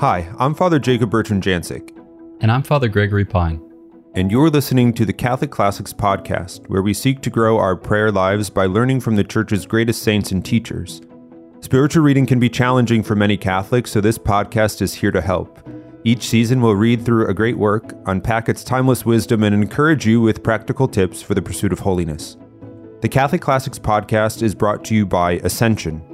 Hi, I'm Father Jacob Bertrand Jancic. And I'm Father Gregory Pine. And you're listening to the Catholic Classics Podcast, where we seek to grow our prayer lives by learning from the Church's greatest saints and teachers. Spiritual reading can be challenging for many Catholics, so this podcast is here to help. Each season, we'll read through a great work, unpack its timeless wisdom, and encourage you with practical tips for the pursuit of holiness. The Catholic Classics Podcast is brought to you by Ascension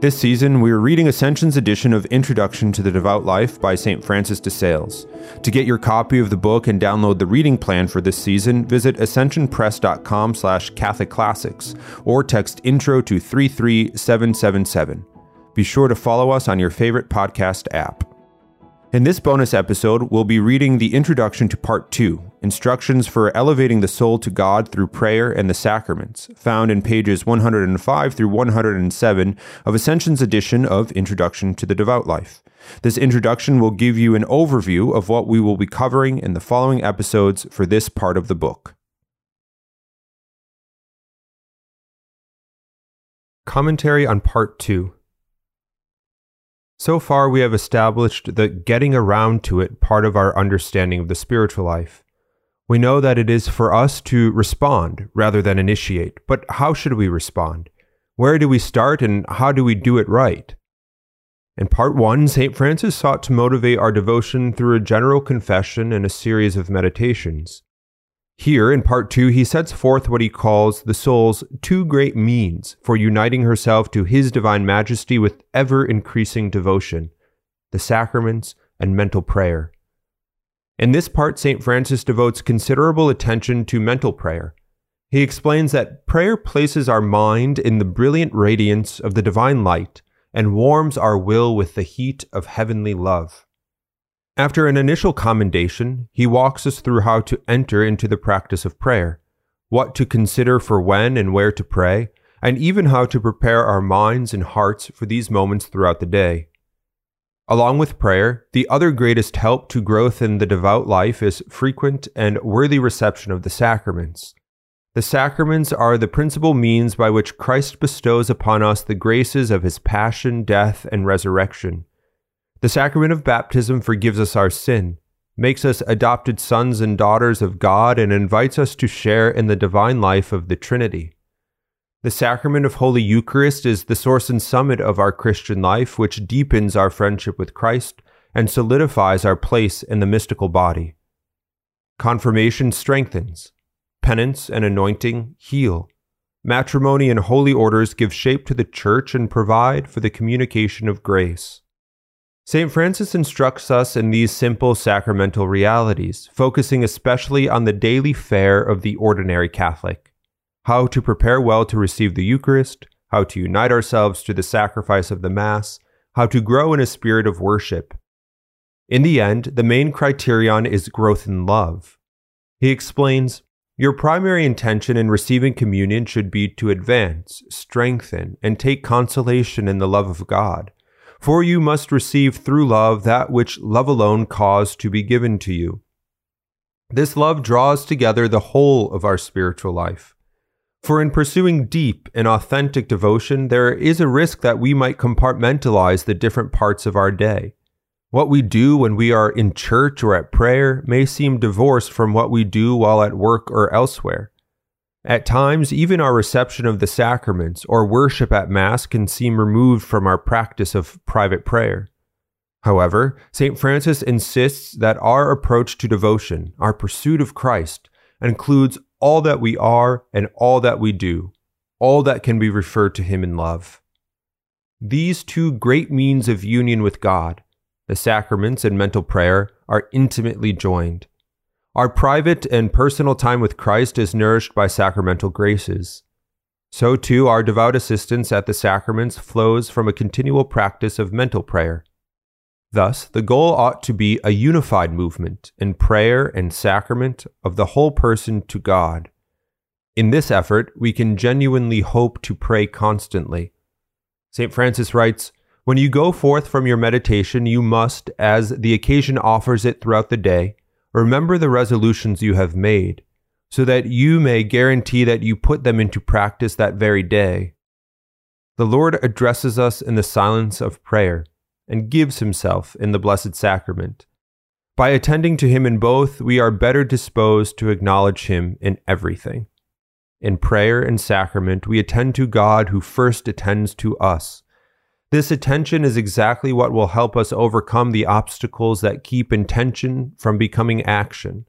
this season, we are reading Ascension's edition of Introduction to the Devout Life by St. Francis de Sales. To get your copy of the book and download the reading plan for this season, visit ascensionpress.com slash catholicclassics or text intro to 33777. Be sure to follow us on your favorite podcast app. In this bonus episode, we'll be reading the introduction to Part 2 Instructions for Elevating the Soul to God Through Prayer and the Sacraments, found in pages 105 through 107 of Ascension's edition of Introduction to the Devout Life. This introduction will give you an overview of what we will be covering in the following episodes for this part of the book. Commentary on Part 2 so far, we have established the getting around to it part of our understanding of the spiritual life. We know that it is for us to respond rather than initiate, but how should we respond? Where do we start and how do we do it right? In part one, St. Francis sought to motivate our devotion through a general confession and a series of meditations. Here, in part two, he sets forth what he calls the soul's two great means for uniting herself to his divine majesty with ever increasing devotion the sacraments and mental prayer. In this part, St. Francis devotes considerable attention to mental prayer. He explains that prayer places our mind in the brilliant radiance of the divine light and warms our will with the heat of heavenly love. After an initial commendation, he walks us through how to enter into the practice of prayer, what to consider for when and where to pray, and even how to prepare our minds and hearts for these moments throughout the day. Along with prayer, the other greatest help to growth in the devout life is frequent and worthy reception of the sacraments. The sacraments are the principal means by which Christ bestows upon us the graces of his passion, death, and resurrection. The sacrament of baptism forgives us our sin, makes us adopted sons and daughters of God, and invites us to share in the divine life of the Trinity. The sacrament of Holy Eucharist is the source and summit of our Christian life, which deepens our friendship with Christ and solidifies our place in the mystical body. Confirmation strengthens. Penance and anointing heal. Matrimony and holy orders give shape to the church and provide for the communication of grace. St. Francis instructs us in these simple sacramental realities, focusing especially on the daily fare of the ordinary Catholic how to prepare well to receive the Eucharist, how to unite ourselves to the sacrifice of the Mass, how to grow in a spirit of worship. In the end, the main criterion is growth in love. He explains Your primary intention in receiving communion should be to advance, strengthen, and take consolation in the love of God for you must receive through love that which love alone caused to be given to you. This love draws together the whole of our spiritual life. For in pursuing deep and authentic devotion, there is a risk that we might compartmentalize the different parts of our day. What we do when we are in church or at prayer may seem divorced from what we do while at work or elsewhere. At times, even our reception of the sacraments or worship at Mass can seem removed from our practice of private prayer. However, St. Francis insists that our approach to devotion, our pursuit of Christ, includes all that we are and all that we do, all that can be referred to Him in love. These two great means of union with God, the sacraments and mental prayer, are intimately joined. Our private and personal time with Christ is nourished by sacramental graces. So too, our devout assistance at the sacraments flows from a continual practice of mental prayer. Thus, the goal ought to be a unified movement in prayer and sacrament of the whole person to God. In this effort, we can genuinely hope to pray constantly. St. Francis writes, When you go forth from your meditation, you must, as the occasion offers it throughout the day, Remember the resolutions you have made, so that you may guarantee that you put them into practice that very day. The Lord addresses us in the silence of prayer, and gives himself in the Blessed Sacrament. By attending to him in both, we are better disposed to acknowledge him in everything. In prayer and sacrament, we attend to God who first attends to us. This attention is exactly what will help us overcome the obstacles that keep intention from becoming action.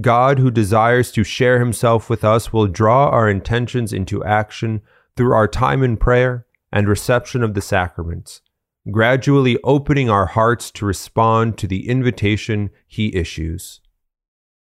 God, who desires to share himself with us, will draw our intentions into action through our time in prayer and reception of the sacraments, gradually opening our hearts to respond to the invitation he issues.